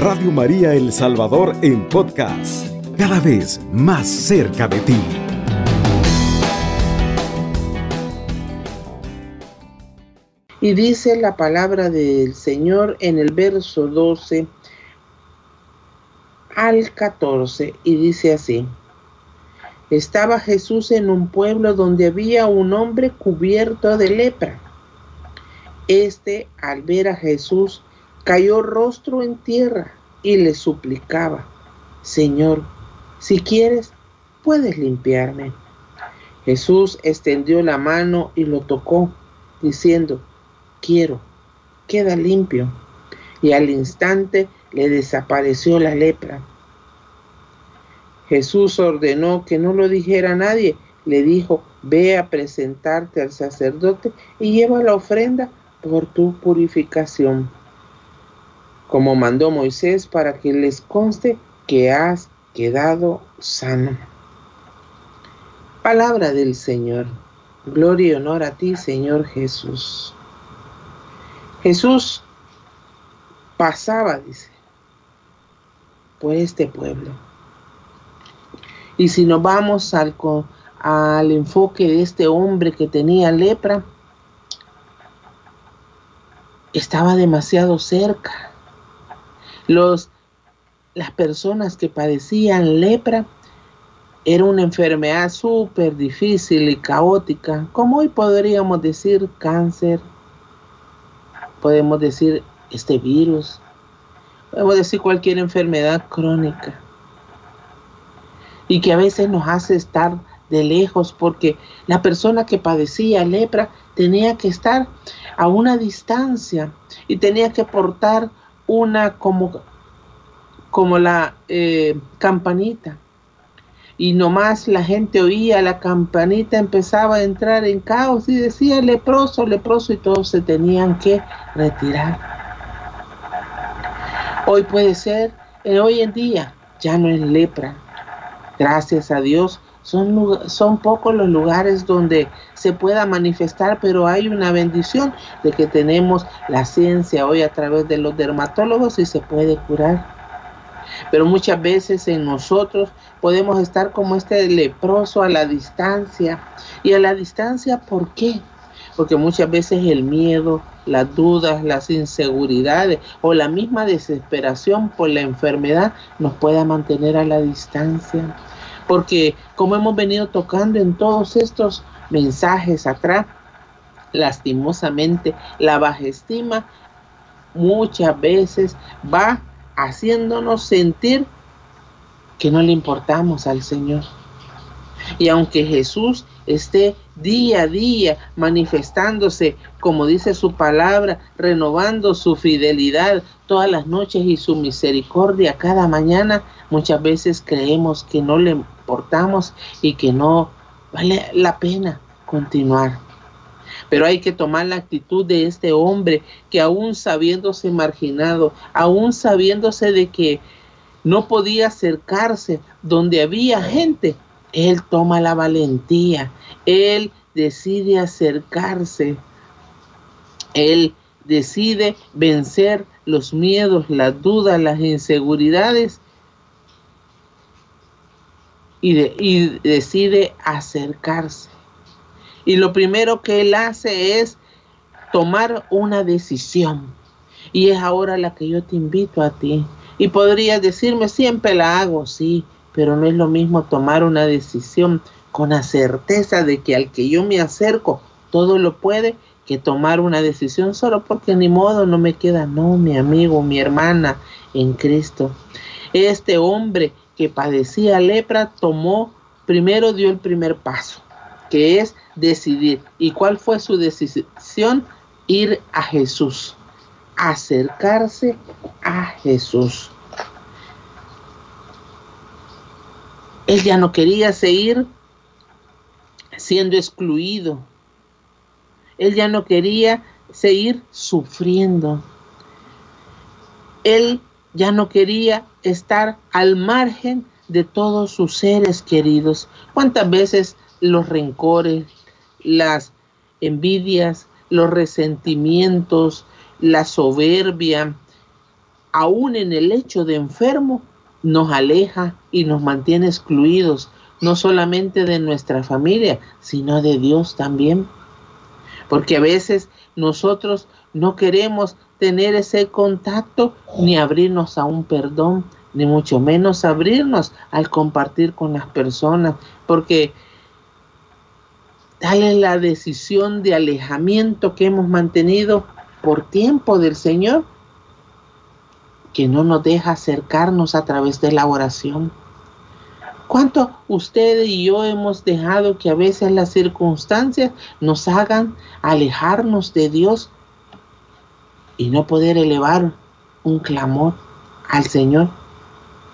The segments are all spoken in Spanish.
Radio María El Salvador en podcast, cada vez más cerca de ti. Y dice la palabra del Señor en el verso 12 al 14 y dice así. Estaba Jesús en un pueblo donde había un hombre cubierto de lepra. Este, al ver a Jesús, cayó rostro en tierra y le suplicaba, Señor, si quieres, puedes limpiarme. Jesús extendió la mano y lo tocó, diciendo, quiero, queda limpio. Y al instante le desapareció la lepra. Jesús ordenó que no lo dijera a nadie. Le dijo, ve a presentarte al sacerdote y lleva la ofrenda por tu purificación, como mandó Moisés para que les conste que has quedado sano. Palabra del Señor. Gloria y honor a ti, Señor Jesús. Jesús pasaba, dice, por este pueblo y si nos vamos al, al enfoque de este hombre que tenía lepra, estaba demasiado cerca. Los, las personas que padecían lepra era una enfermedad súper difícil y caótica, como hoy podríamos decir cáncer, podemos decir este virus, podemos decir cualquier enfermedad crónica. Y que a veces nos hace estar de lejos porque la persona que padecía lepra tenía que estar a una distancia y tenía que portar una como, como la eh, campanita. Y nomás la gente oía la campanita, empezaba a entrar en caos y decía leproso, leproso y todos se tenían que retirar. Hoy puede ser, eh, hoy en día ya no es lepra, Gracias a Dios, son, son pocos los lugares donde se pueda manifestar, pero hay una bendición de que tenemos la ciencia hoy a través de los dermatólogos y se puede curar. Pero muchas veces en nosotros podemos estar como este leproso a la distancia. Y a la distancia, ¿por qué? Porque muchas veces el miedo, las dudas, las inseguridades o la misma desesperación por la enfermedad nos pueda mantener a la distancia porque como hemos venido tocando en todos estos mensajes atrás, lastimosamente la baja estima muchas veces va haciéndonos sentir que no le importamos al Señor. Y aunque Jesús esté día a día manifestándose, como dice su palabra, renovando su fidelidad todas las noches y su misericordia cada mañana, muchas veces creemos que no le importamos y que no vale la pena continuar. Pero hay que tomar la actitud de este hombre que aún sabiéndose marginado, aún sabiéndose de que no podía acercarse donde había gente, él toma la valentía, él decide acercarse, él decide vencer los miedos, las dudas, las inseguridades y, y, decide acercarse. Y lo primero que él hace es tomar una decisión. Y es ahora la que yo te invito a ti. Y podrías decirme, siempre la hago, sí, pero no es lo mismo tomar una decisión con la certeza de que al que yo me acerco todo lo puede que tomar una decisión solo porque ni modo no me queda, no, mi amigo, mi hermana en Cristo. Este hombre que padecía lepra tomó, primero dio el primer paso, que es decidir. ¿Y cuál fue su decisión? Ir a Jesús, acercarse a Jesús. Él ya no quería seguir siendo excluido. Él ya no quería seguir sufriendo. Él ya no quería estar al margen de todos sus seres queridos. ¿Cuántas veces los rencores, las envidias, los resentimientos, la soberbia, aún en el hecho de enfermo, nos aleja y nos mantiene excluidos, no solamente de nuestra familia, sino de Dios también. Porque a veces nosotros no queremos tener ese contacto ni abrirnos a un perdón, ni mucho menos abrirnos al compartir con las personas, porque tal es la decisión de alejamiento que hemos mantenido por tiempo del Señor, que no nos deja acercarnos a través de la oración. ¿Cuánto usted y yo hemos dejado que a veces las circunstancias nos hagan alejarnos de Dios y no poder elevar un clamor al Señor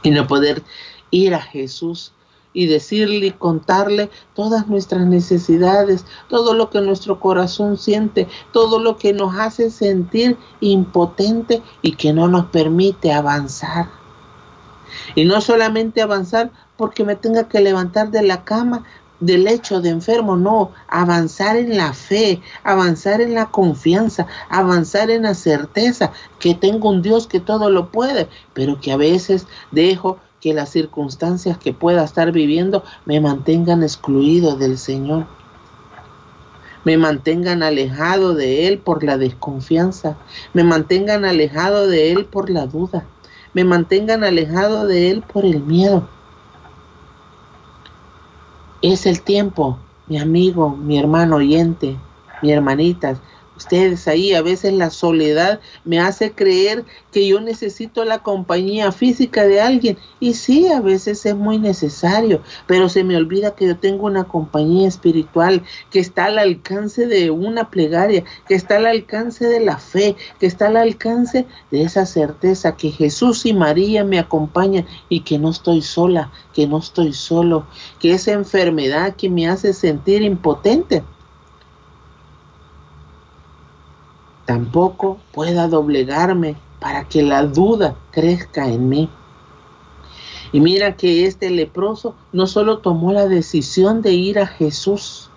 y no poder ir a Jesús y decirle y contarle todas nuestras necesidades, todo lo que nuestro corazón siente, todo lo que nos hace sentir impotente y que no nos permite avanzar. Y no solamente avanzar porque me tenga que levantar de la cama, del lecho de enfermo, no, avanzar en la fe, avanzar en la confianza, avanzar en la certeza que tengo un Dios que todo lo puede, pero que a veces dejo que las circunstancias que pueda estar viviendo me mantengan excluido del Señor. Me mantengan alejado de Él por la desconfianza. Me mantengan alejado de Él por la duda. Me mantengan alejado de Él por el miedo. Es el tiempo, mi amigo, mi hermano oyente, mi hermanitas, ustedes ahí, a veces la soledad me hace creer que yo necesito la compañía física de alguien. Y sí, a veces es muy necesario, pero se me olvida que yo tengo una compañía espiritual que está al alcance de una plegaria, que está al alcance de la fe, que está al alcance de esa certeza que Jesús y María me acompañan y que no estoy sola, que no estoy solo, que esa enfermedad que me hace sentir impotente tampoco pueda doblegarme para que la duda crezca en mí. Y mira que este leproso no solo tomó la decisión de ir a Jesús,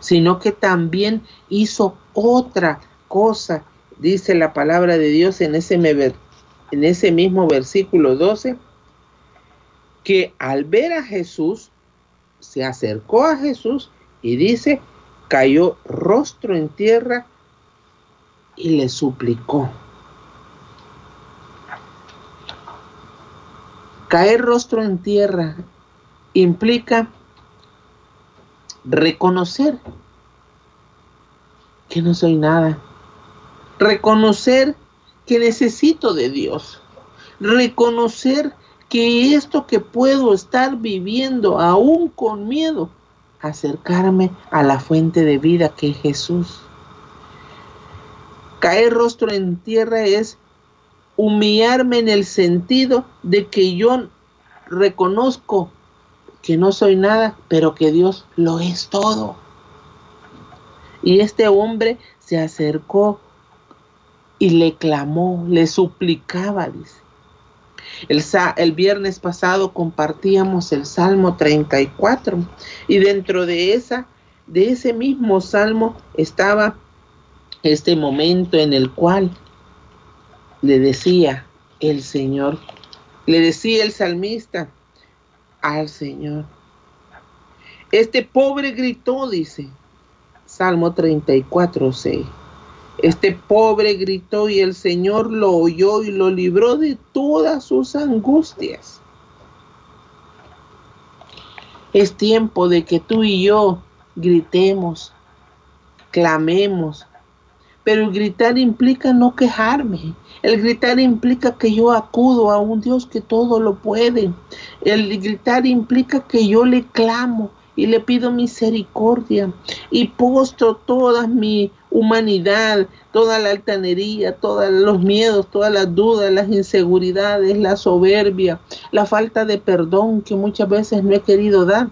sino que también hizo otra cosa, dice la palabra de Dios en ese, en ese mismo versículo 12, que al ver a Jesús, se acercó a Jesús y dice, cayó rostro en tierra y le suplicó. Caer rostro en tierra implica reconocer que no soy nada. Reconocer que necesito de Dios. Reconocer que esto que puedo estar viviendo aún con miedo, acercarme a la fuente de vida que es Jesús. Caer rostro en tierra es humillarme en el sentido de que yo reconozco que no soy nada, pero que Dios lo es todo. Y este hombre se acercó y le clamó, le suplicaba, dice. El, el, viernes pasado compartíamos el Salmo 34 y dentro de esa, de ese mismo salmo estaba este momento en el cual le decía el Señor, le decía el salmista al Señor. Este pobre gritó, dice Salmo 34, 6. Este pobre gritó y el Señor lo oyó y lo libró de todas sus angustias. Es tiempo de que tú y yo gritemos, clamemos, pero el gritar implica no quejarme. El gritar implica que yo acudo a un Dios que todo lo puede. El gritar implica que yo le clamo y le pido misericordia y postro toda mi humanidad, toda la altanería, todos los miedos, todas las dudas, las inseguridades, la soberbia, la falta de perdón que muchas veces no he querido dar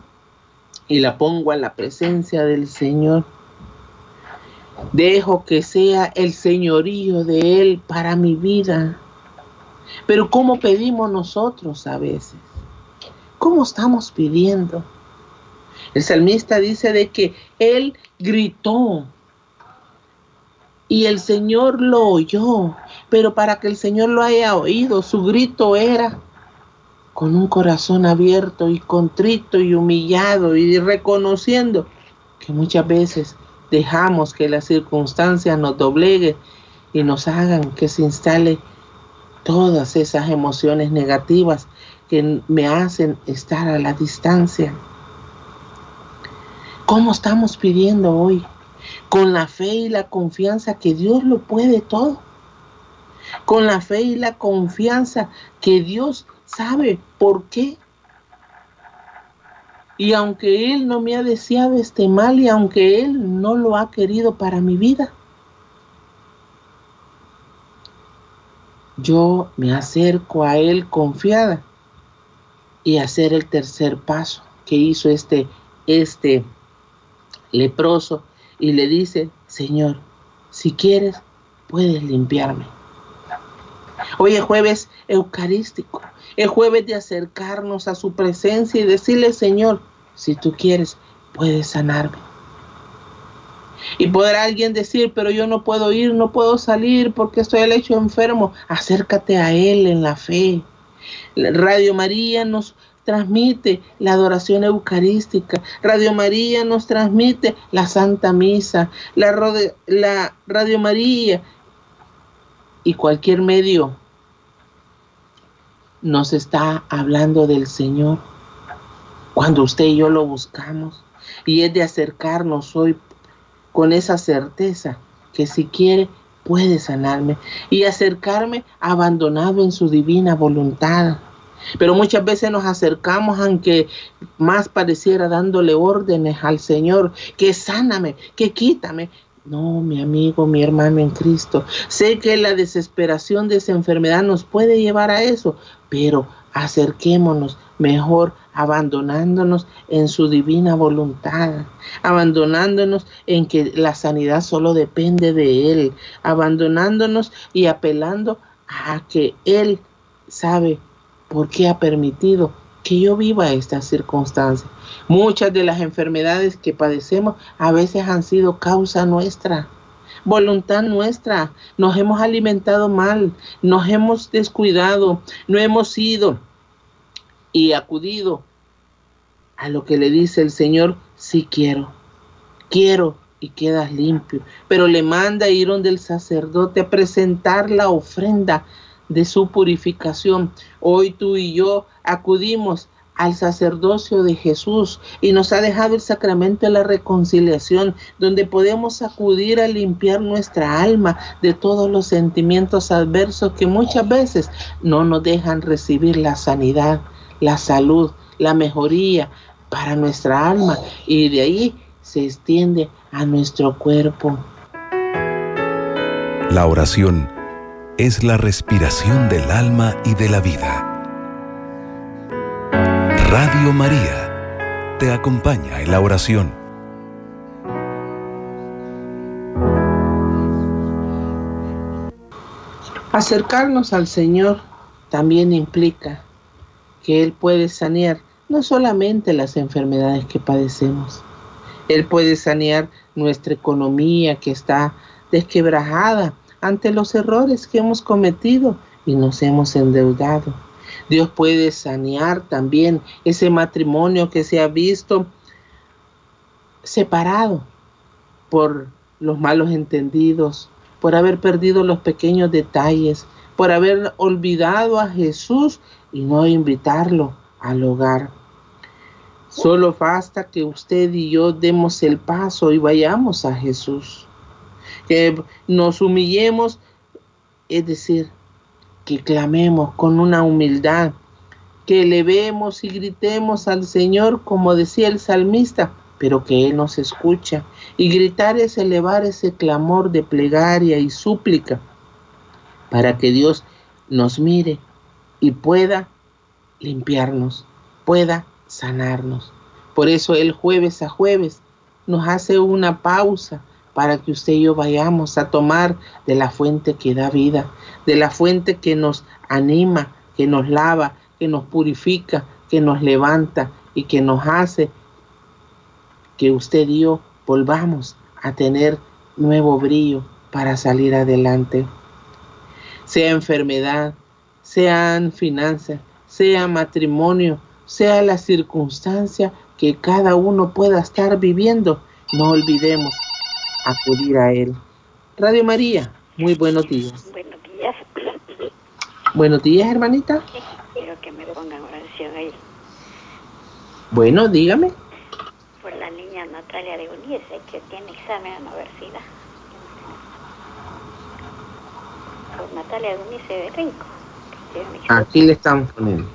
y la pongo a la presencia del Señor. Dejo que sea el señorío de Él para mi vida. Pero ¿cómo pedimos nosotros a veces? ¿Cómo estamos pidiendo? El salmista dice de que Él gritó. Y el Señor lo oyó, pero para que el Señor lo haya oído, su grito era con un corazón abierto y contrito y humillado y reconociendo que muchas veces dejamos que las circunstancias nos dobleguen y nos hagan que se instale todas esas emociones negativas que me hacen estar a la distancia. ¿Cómo estamos pidiendo hoy? Con la fe y la confianza que Dios lo puede todo. Con la fe y la confianza que Dios sabe por qué. Y aunque Él no me ha deseado este mal y aunque Él no lo ha querido para mi vida, yo me acerco a Él confiada y hacer el tercer paso que hizo este, este leproso y le dice, Señor, si quieres, puedes limpiarme. Hoy es jueves eucarístico, es jueves de acercarnos a su presencia y decirle, Señor, si tú quieres, puedes sanarme. Y podrá alguien decir, pero yo no puedo ir, no puedo salir porque estoy al hecho enfermo. Acércate a Él en la fe. Radio María nos transmite la adoración eucarística. Radio María nos transmite la Santa Misa. La, la Radio María y cualquier medio nos está hablando del Señor. Cuando usted y yo lo buscamos. Y es de acercarnos hoy con esa certeza que si quiere puede sanarme y acercarme abandonado en su divina voluntad. Pero muchas veces nos acercamos aunque más pareciera dándole órdenes al Señor, que sáname, que quítame. No, mi amigo, mi hermano en Cristo, sé que la desesperación de esa enfermedad nos puede llevar a eso, pero acerquémonos mejor abandonándonos en su divina voluntad, abandonándonos en que la sanidad solo depende de Él, abandonándonos y apelando a que Él sabe por qué ha permitido que yo viva estas circunstancias. Muchas de las enfermedades que padecemos a veces han sido causa nuestra, voluntad nuestra. Nos hemos alimentado mal, nos hemos descuidado, no hemos ido y acudido a lo que le dice el Señor, sí quiero, quiero y quedas limpio. Pero le manda ir donde el sacerdote a presentar la ofrenda de su purificación. Hoy tú y yo acudimos al sacerdocio de Jesús y nos ha dejado el sacramento de la reconciliación, donde podemos acudir a limpiar nuestra alma de todos los sentimientos adversos que muchas veces no nos dejan recibir la sanidad, la salud, la mejoría para nuestra alma y de ahí se extiende a nuestro cuerpo. La oración es la respiración del alma y de la vida. Radio María te acompaña en la oración. Acercarnos al Señor también implica que Él puede sanear no solamente las enfermedades que padecemos, Él puede sanear nuestra economía que está desquebrajada ante los errores que hemos cometido y nos hemos endeudado. Dios puede sanear también ese matrimonio que se ha visto separado por los malos entendidos, por haber perdido los pequeños detalles, por haber olvidado a Jesús y no invitarlo al hogar. Solo basta que usted y yo demos el paso y vayamos a Jesús. Que nos humillemos, es decir, que clamemos con una humildad, que elevemos y gritemos al Señor como decía el salmista, pero que Él nos escucha. Y gritar es elevar ese clamor de plegaria y súplica para que Dios nos mire y pueda limpiarnos, pueda sanarnos. Por eso el jueves a jueves nos hace una pausa para que usted y yo vayamos a tomar de la fuente que da vida, de la fuente que nos anima, que nos lava, que nos purifica, que nos levanta y que nos hace que usted y yo volvamos a tener nuevo brillo, para salir adelante. Sea enfermedad, sean finanzas, sea matrimonio, sea la circunstancia que cada uno pueda estar viviendo, no olvidemos acudir a Él. Radio María, muy buenos días. Buenos días. Buenos días, hermanita. Quiero que me pongan oración ahí. Bueno, dígame. Por la niña Natalia de Unice, que tiene examen en la universidad. Por Natalia de Unice de Rico. Aquí le estamos poniendo.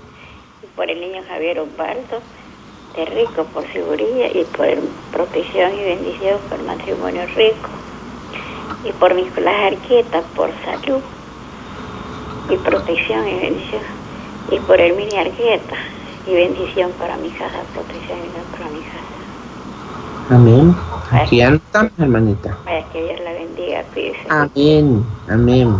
Y por el niño Javier Osvaldo de Rico, por seguridad y por protección y bendición por matrimonio rico. Y por Nicolás Arqueta, por salud y protección y bendición. Y por el mini Arqueta y bendición para mi casa, protección y bendición para mi casa. Amén. Aquí estamos, hermanita. Vaya que Dios la bendiga, cuídese. Amén, amén.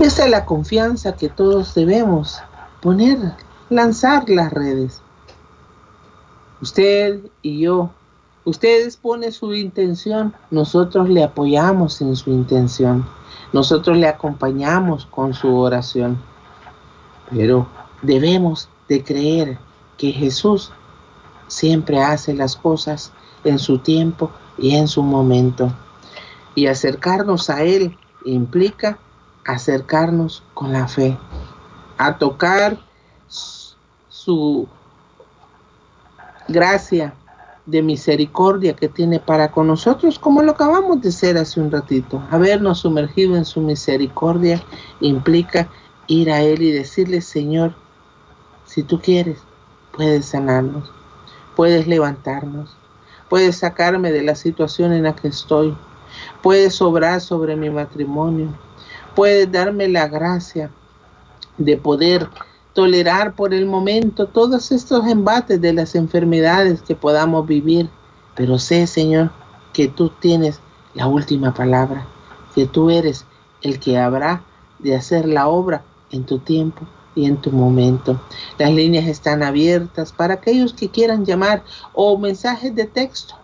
Esa es la confianza que todos debemos poner, lanzar las redes. Usted y yo, ustedes ponen su intención, nosotros le apoyamos en su intención, nosotros le acompañamos con su oración. Pero debemos de creer que Jesús siempre hace las cosas en su tiempo y en su momento. Y acercarnos a Él implica acercarnos con la fe, a tocar su gracia de misericordia que tiene para con nosotros, como lo acabamos de hacer hace un ratito. Habernos sumergido en su misericordia implica ir a Él y decirle, Señor, si tú quieres, puedes sanarnos, puedes levantarnos, puedes sacarme de la situación en la que estoy, puedes obrar sobre mi matrimonio, puedes darme la gracia de poder tolerar por el momento todos estos embates de las enfermedades que podamos vivir. Pero sé, Señor, que tú tienes la última palabra, que tú eres el que habrá de hacer la obra en tu tiempo y en tu momento. Las líneas están abiertas para aquellos que quieran llamar o mensajes de texto.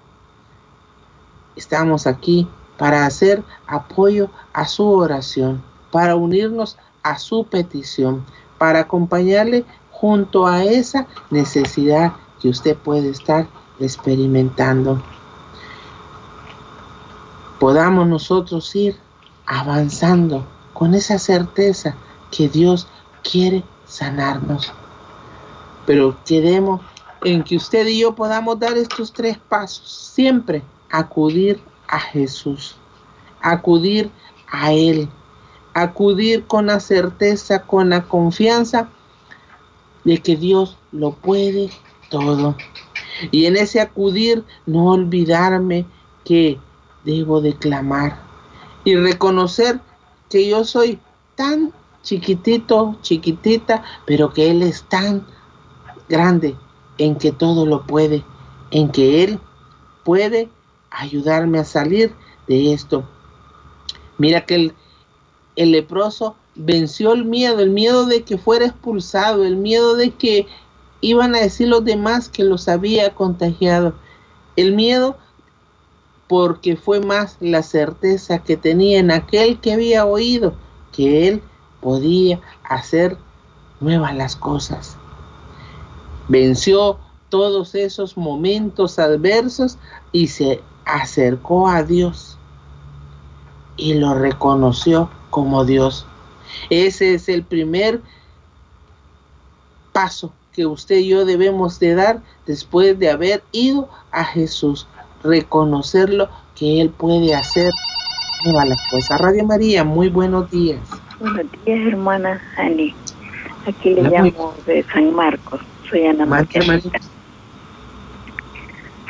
Estamos aquí para hacer apoyo a su oración, para unirnos a su petición, para acompañarle junto a esa necesidad que usted puede estar experimentando. Podamos nosotros ir avanzando con esa certeza que Dios quiere sanarnos. Pero queremos en que usted y yo podamos dar estos tres pasos. Siempre acudir a Jesús, acudir a Él, acudir con la certeza, con la confianza de que Dios lo puede todo. Y en ese acudir no olvidarme que debo declamar y reconocer que yo soy tan chiquitito, chiquitita, pero que Él es tan grande en que todo lo puede, en que Él puede ayudarme a salir de esto. Mira que el, el leproso venció el miedo, el miedo de que fuera expulsado, el miedo de que iban a decir los demás que los había contagiado, el miedo porque fue más la certeza que tenía en aquel que había oído que él podía hacer nuevas las cosas. Venció todos esos momentos adversos y se acercó a Dios y lo reconoció como Dios. Ese es el primer paso que usted y yo debemos de dar después de haber ido a Jesús, reconocerlo que Él puede hacer todas las cosas. Radio María, muy buenos días. Buenos días, hermana Ani. Aquí le llamo de San Marcos. Soy Ana Margarita.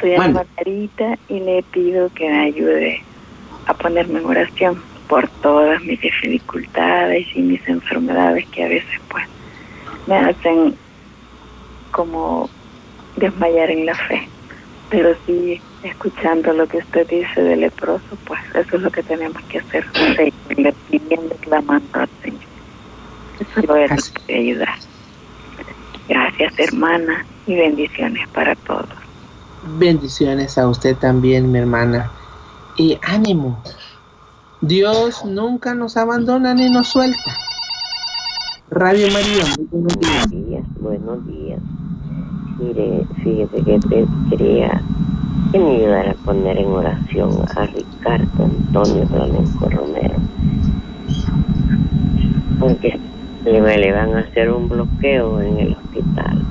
Soy Ana Margarita y le pido que me ayude a ponerme en oración por todas mis dificultades y mis enfermedades que a veces pues me hacen como desmayar en la fe. Pero sí, escuchando lo que usted dice del leproso, pues eso es lo que tenemos que hacer, pidiendo, clamando al Señor. Eso lo es lo que ayudar. Gracias, hermana, y bendiciones para todos. Bendiciones a usted también, mi hermana. Y ánimo. Dios nunca nos abandona ni nos suelta. Radio María, buenos días. Buenos días, buenos días. Mire, fíjese que te quería que me ayudara a poner en oración a Ricardo Antonio Flamenco Romero. Porque le, le van a hacer un bloqueo en el hospital.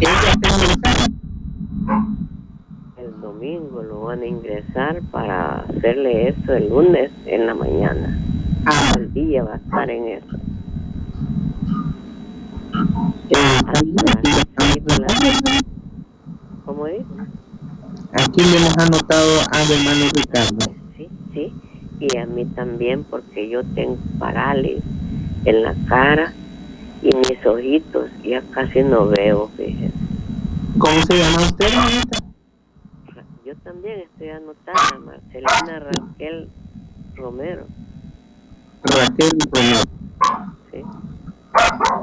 El domingo lo van a ingresar para hacerle eso el lunes en la mañana. Ah, Al día va a estar en eso. ¿Cómo dice? Aquí le hemos anotado al hermano Ricardo. Sí, sí. Y a mí también porque yo tengo parálisis en la cara y mis ojitos ya casi no veo, fíjese. ¿Cómo se llama usted? También estoy anotada, Marcelina Raquel Romero. Raquel Romero. Sí.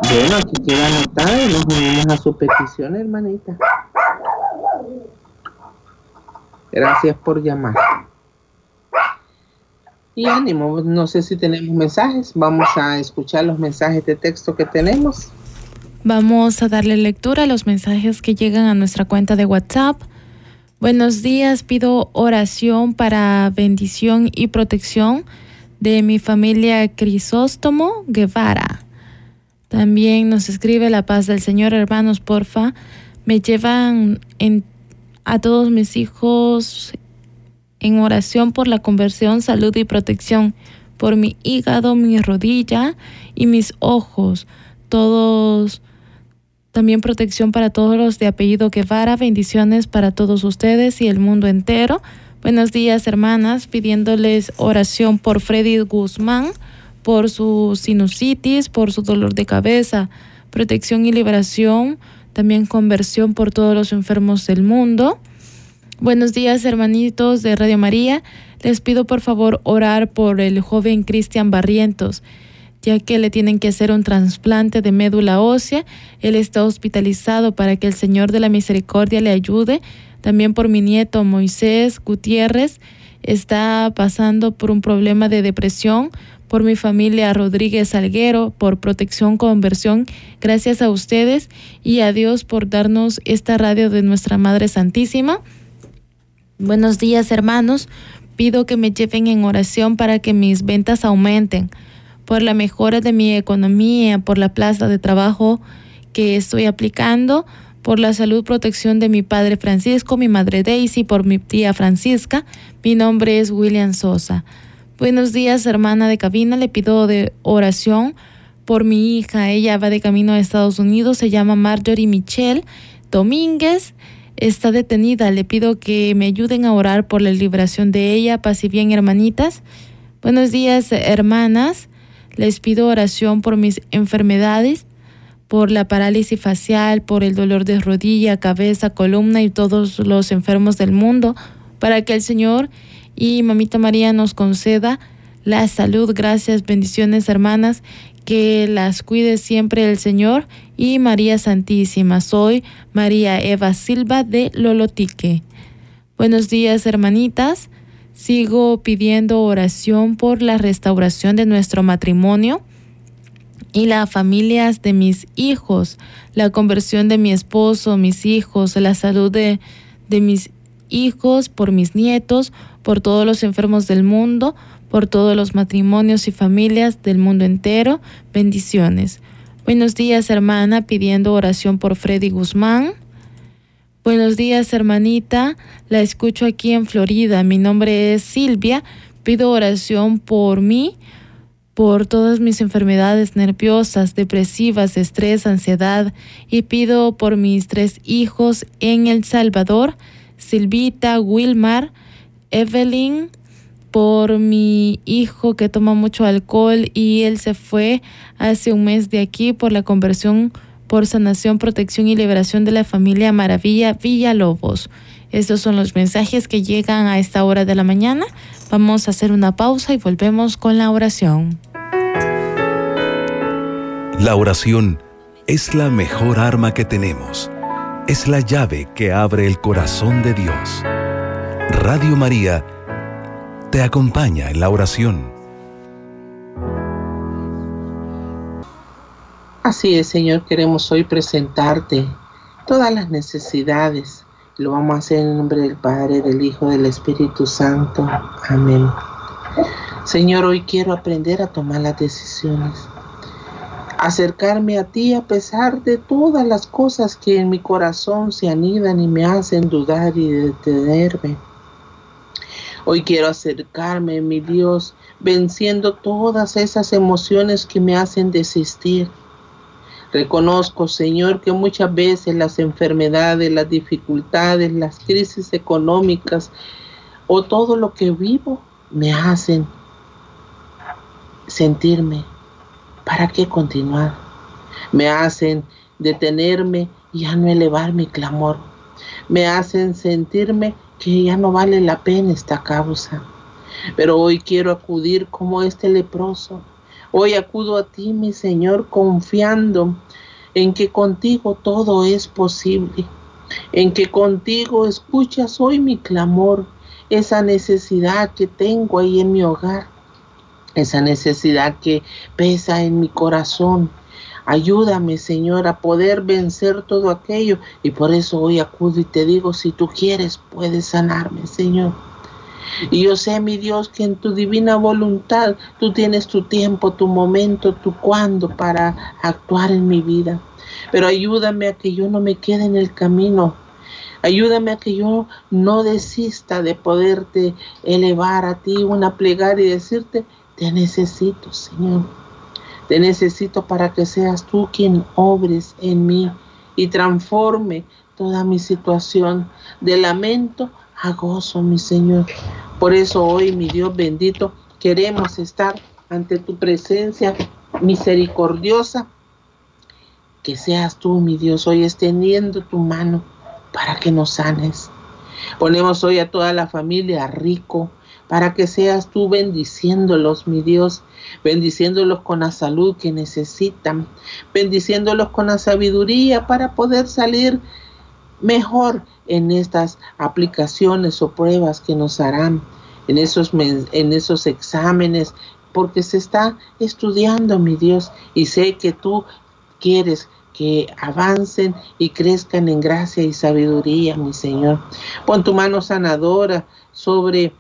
Bueno, aquí queda anotada y nos unimos a su petición, hermanita. Gracias por llamar. Y ánimo, no sé si tenemos mensajes. Vamos a escuchar los mensajes de texto que tenemos. Vamos a darle lectura a los mensajes que llegan a nuestra cuenta de WhatsApp. Buenos días, pido oración para bendición y protección de mi familia Crisóstomo Guevara. También nos escribe la paz del Señor, hermanos, porfa. Me llevan a todos mis hijos en oración por la conversión, salud y protección, por mi hígado, mi rodilla y mis ojos. Todos, también protección para todos los de apellido Guevara, bendiciones para todos ustedes y el mundo entero. Buenos días, hermanas, pidiéndoles oración por Freddy Guzmán, por su sinusitis, por su dolor de cabeza, protección y liberación, también conversión por todos los enfermos del mundo. Buenos días, hermanitos de Radio María. Les pido por favor orar por el joven Cristian Barrientos, ya que le tienen que hacer un trasplante de médula ósea. Él está hospitalizado para que el Señor de la Misericordia le ayude. También por mi nieto Moisés Gutiérrez, está pasando por un problema de depresión. Por mi familia Rodríguez Alguero, por protección, conversión. Gracias a ustedes y a Dios por darnos esta radio de nuestra Madre Santísima. Buenos días, hermanos. Pido que me lleven en oración para que mis ventas aumenten, por la mejora de mi economía, por la plaza de trabajo que estoy aplicando, por la salud, protección de mi padre Francisco, mi madre Daisy, por mi tía Francisca. Mi nombre es William Sosa. Buenos días, hermana de cabina. Le pido de oración por mi hija. Ella va de camino a Estados Unidos. Se llama Marjorie Michelle Domínguez está detenida. Le pido que me ayuden a orar por la liberación de ella. Paz y bien, hermanitas. Buenos días, hermanas. Les pido oración por mis enfermedades, por la parálisis facial, por el dolor de rodilla, cabeza, columna y todos los enfermos del mundo, para que el Señor y Mamita María nos conceda la salud. Gracias, bendiciones, hermanas. Que las cuide siempre el Señor y María Santísima. Soy María Eva Silva de Lolotique. Buenos días, hermanitas. Sigo pidiendo oración por la restauración de nuestro matrimonio y las familias de mis hijos, la conversión de mi esposo, mis hijos, la salud de, de mis hijos, por mis nietos, por todos los enfermos del mundo, por todos los matrimonios y familias del mundo entero. Bendiciones. Buenos días, hermana, pidiendo oración por Freddy Guzmán. Buenos días, hermanita. La escucho aquí en Florida. Mi nombre es Silvia. Pido oración por mí, por todas mis enfermedades nerviosas, depresivas, estrés, ansiedad. Y pido por mis tres hijos en El Salvador, Silvita, Wilmar, Evelyn, por mi hijo que toma mucho alcohol y él se fue hace un mes de aquí por la conversión por sanación, protección y liberación de la familia Maravilla Villalobos. Estos son los mensajes que llegan a esta hora de la mañana. Vamos a hacer una pausa y volvemos con la oración. La oración es la mejor arma que tenemos. Es la llave que abre el corazón de Dios. Radio María te acompaña en la oración. Así es, Señor, queremos hoy presentarte todas las necesidades. Lo vamos a hacer en nombre del Padre, del Hijo, del Espíritu Santo. Amén. Señor, hoy quiero aprender a tomar las decisiones. Acercarme a ti a pesar de todas las cosas que en mi corazón se anidan y me hacen dudar y detenerme. Hoy quiero acercarme, mi Dios, venciendo todas esas emociones que me hacen desistir Reconozco, Señor, que muchas veces las enfermedades, las dificultades, las crisis económicas o todo lo que vivo me hacen sentirme, ¿para qué continuar? Me hacen detenerme y ya no elevar mi clamor. Me hacen sentirme que ya no vale la pena esta causa. Pero hoy quiero acudir como este leproso Hoy acudo a ti, mi Señor, confiando en que contigo todo es posible, en que contigo escuchas hoy mi clamor, esa necesidad que tengo ahí en mi hogar, esa necesidad que pesa en mi corazón. Ayúdame, Señor, a poder vencer todo aquello. Y por eso hoy acudo y te digo, si tú quieres, puedes sanarme, Señor. Y yo sé, mi Dios, que en tu divina voluntad tú tienes tu tiempo, tu momento, tu cuándo para actuar en mi vida. Pero ayúdame a que yo no me quede en el camino. Ayúdame a que yo no desista de poderte elevar a ti una plegaria y decirte, te necesito, Señor. Te necesito para que seas tú quien obres en mí y transforme toda mi situación de lamento a gozo, mi Señor. Por eso hoy, mi Dios bendito, queremos estar ante tu presencia misericordiosa. Que seas tú, mi Dios, hoy extendiendo tu mano para que nos sanes. Ponemos hoy a toda la familia rico para que seas tú bendiciéndolos, mi Dios, bendiciéndolos con la salud que necesitan, bendiciéndolos con la sabiduría para poder salir mejor en estas aplicaciones o pruebas que nos harán, en esos, en esos exámenes, porque se está estudiando, mi Dios, y sé que tú quieres que avancen y crezcan en gracia y sabiduría, mi Señor. Pon tu mano sanadora sobre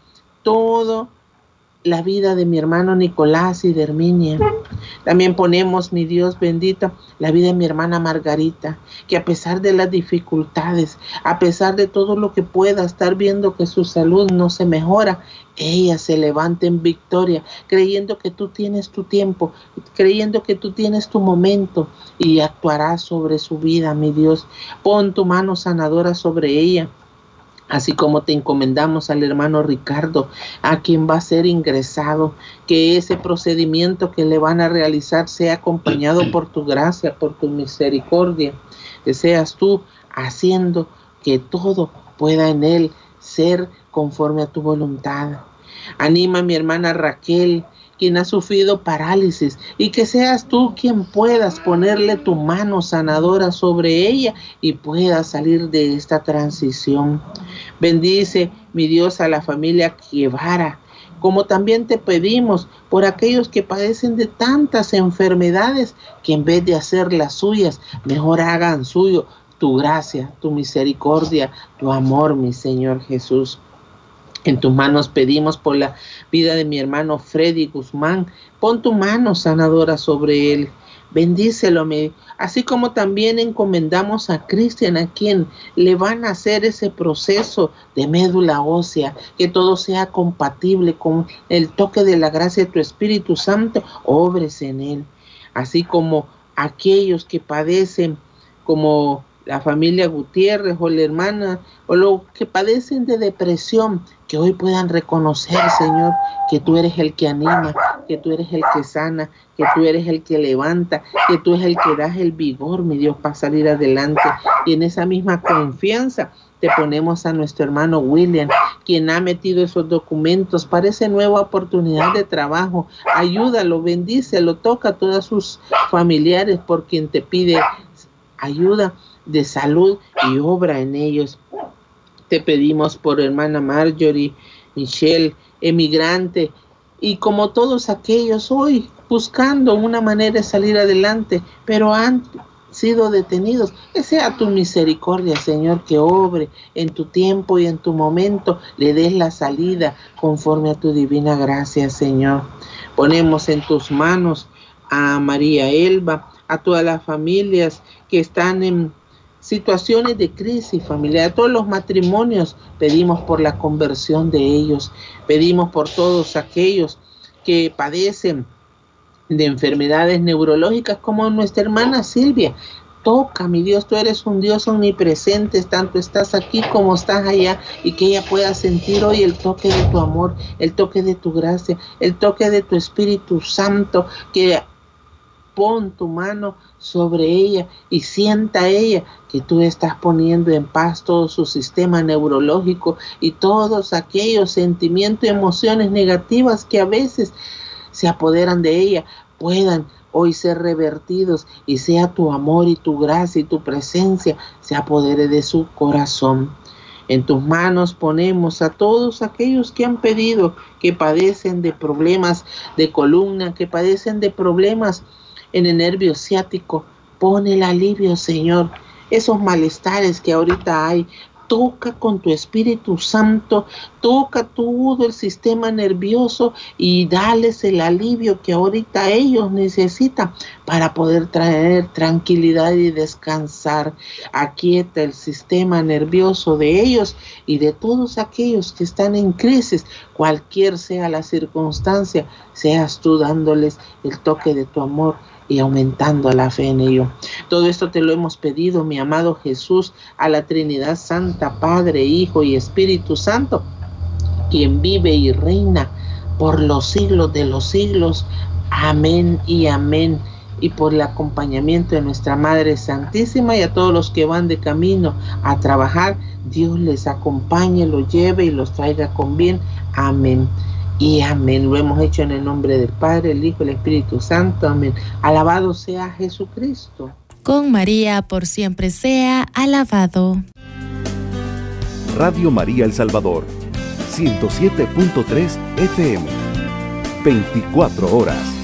todo la vida de mi hermano Nicolás y de Herminia. También ponemos, mi Dios bendito, la vida de mi hermana Margarita, que a pesar de las dificultades, a pesar de todo lo que pueda estar viendo que su salud no se mejora, ella se levanta en victoria, creyendo que tú tienes tu tiempo, creyendo que tú tienes tu momento y actuarás sobre su vida, mi Dios. Pon tu mano sanadora sobre ella así como te encomendamos al hermano Ricardo, a quien va a ser ingresado, que ese procedimiento que le van a realizar sea acompañado por tu gracia, por tu misericordia, que seas tú haciendo que todo pueda en él ser conforme a tu voluntad. Anima a mi hermana Raquel, quien ha sufrido parálisis, y que seas tú quien puedas ponerle tu mano sanadora sobre ella y pueda salir de esta transición. Bendice, mi Dios, a la familia Guevara, como también te pedimos por aquellos que padecen de tantas enfermedades que en vez de hacer las suyas, mejor hagan suyo tu gracia, tu misericordia, tu amor, mi Señor Jesús. En tus manos pedimos por la vida de mi hermano Freddy Guzmán. Pon tu mano sanadora sobre él. Bendícelo, así como también encomendamos a Cristian, a quien le van a hacer ese proceso de médula ósea, que todo sea compatible con el toque de la gracia de tu Espíritu Santo, obres en él, así como aquellos que padecen como la familia Gutiérrez o la hermana o los que padecen de depresión, que hoy puedan reconocer, Señor, que tú eres el que anima, que tú eres el que sana, que tú eres el que levanta, que tú eres el que das el vigor, mi Dios, para salir adelante. Y en esa misma confianza te ponemos a nuestro hermano William, quien ha metido esos documentos para esa nueva oportunidad de trabajo. Ayúdalo, bendícelo, toca a todos sus familiares por quien te pide ayuda de salud y obra en ellos. Te pedimos por hermana Marjorie, Michelle, emigrante, y como todos aquellos hoy buscando una manera de salir adelante, pero han sido detenidos. Que sea tu misericordia, Señor, que obre en tu tiempo y en tu momento, le des la salida conforme a tu divina gracia, Señor. Ponemos en tus manos a María Elba, a todas las familias que están en situaciones de crisis familiar, todos los matrimonios, pedimos por la conversión de ellos, pedimos por todos aquellos que padecen de enfermedades neurológicas como nuestra hermana Silvia. Toca, mi Dios, tú eres un Dios omnipresente, tanto estás aquí como estás allá, y que ella pueda sentir hoy el toque de tu amor, el toque de tu gracia, el toque de tu Espíritu Santo, que pon tu mano sobre ella y sienta ella que tú estás poniendo en paz todo su sistema neurológico y todos aquellos sentimientos y emociones negativas que a veces se apoderan de ella, puedan hoy ser revertidos y sea tu amor y tu gracia y tu presencia se apodere de su corazón. En tus manos ponemos a todos aquellos que han pedido, que padecen de problemas de columna, que padecen de problemas en el nervio ciático. Pone el alivio, Señor. Esos malestares que ahorita hay, toca con tu Espíritu Santo, toca todo el sistema nervioso y dales el alivio que ahorita ellos necesitan para poder traer tranquilidad y descansar. Aquieta el sistema nervioso de ellos y de todos aquellos que están en crisis, cualquier sea la circunstancia, seas tú dándoles el toque de tu amor y aumentando la fe en ello. Todo esto te lo hemos pedido, mi amado Jesús, a la Trinidad Santa, Padre, Hijo y Espíritu Santo, quien vive y reina por los siglos de los siglos. Amén y amén. Y por el acompañamiento de nuestra Madre Santísima y a todos los que van de camino a trabajar, Dios les acompañe, los lleve y los traiga con bien. Amén y amén. Lo hemos hecho en el nombre del Padre, el Hijo y el Espíritu Santo. Amén. Alabado sea Jesucristo. Con María por siempre sea alabado. Radio María El Salvador, 107.3 FM, 24 horas.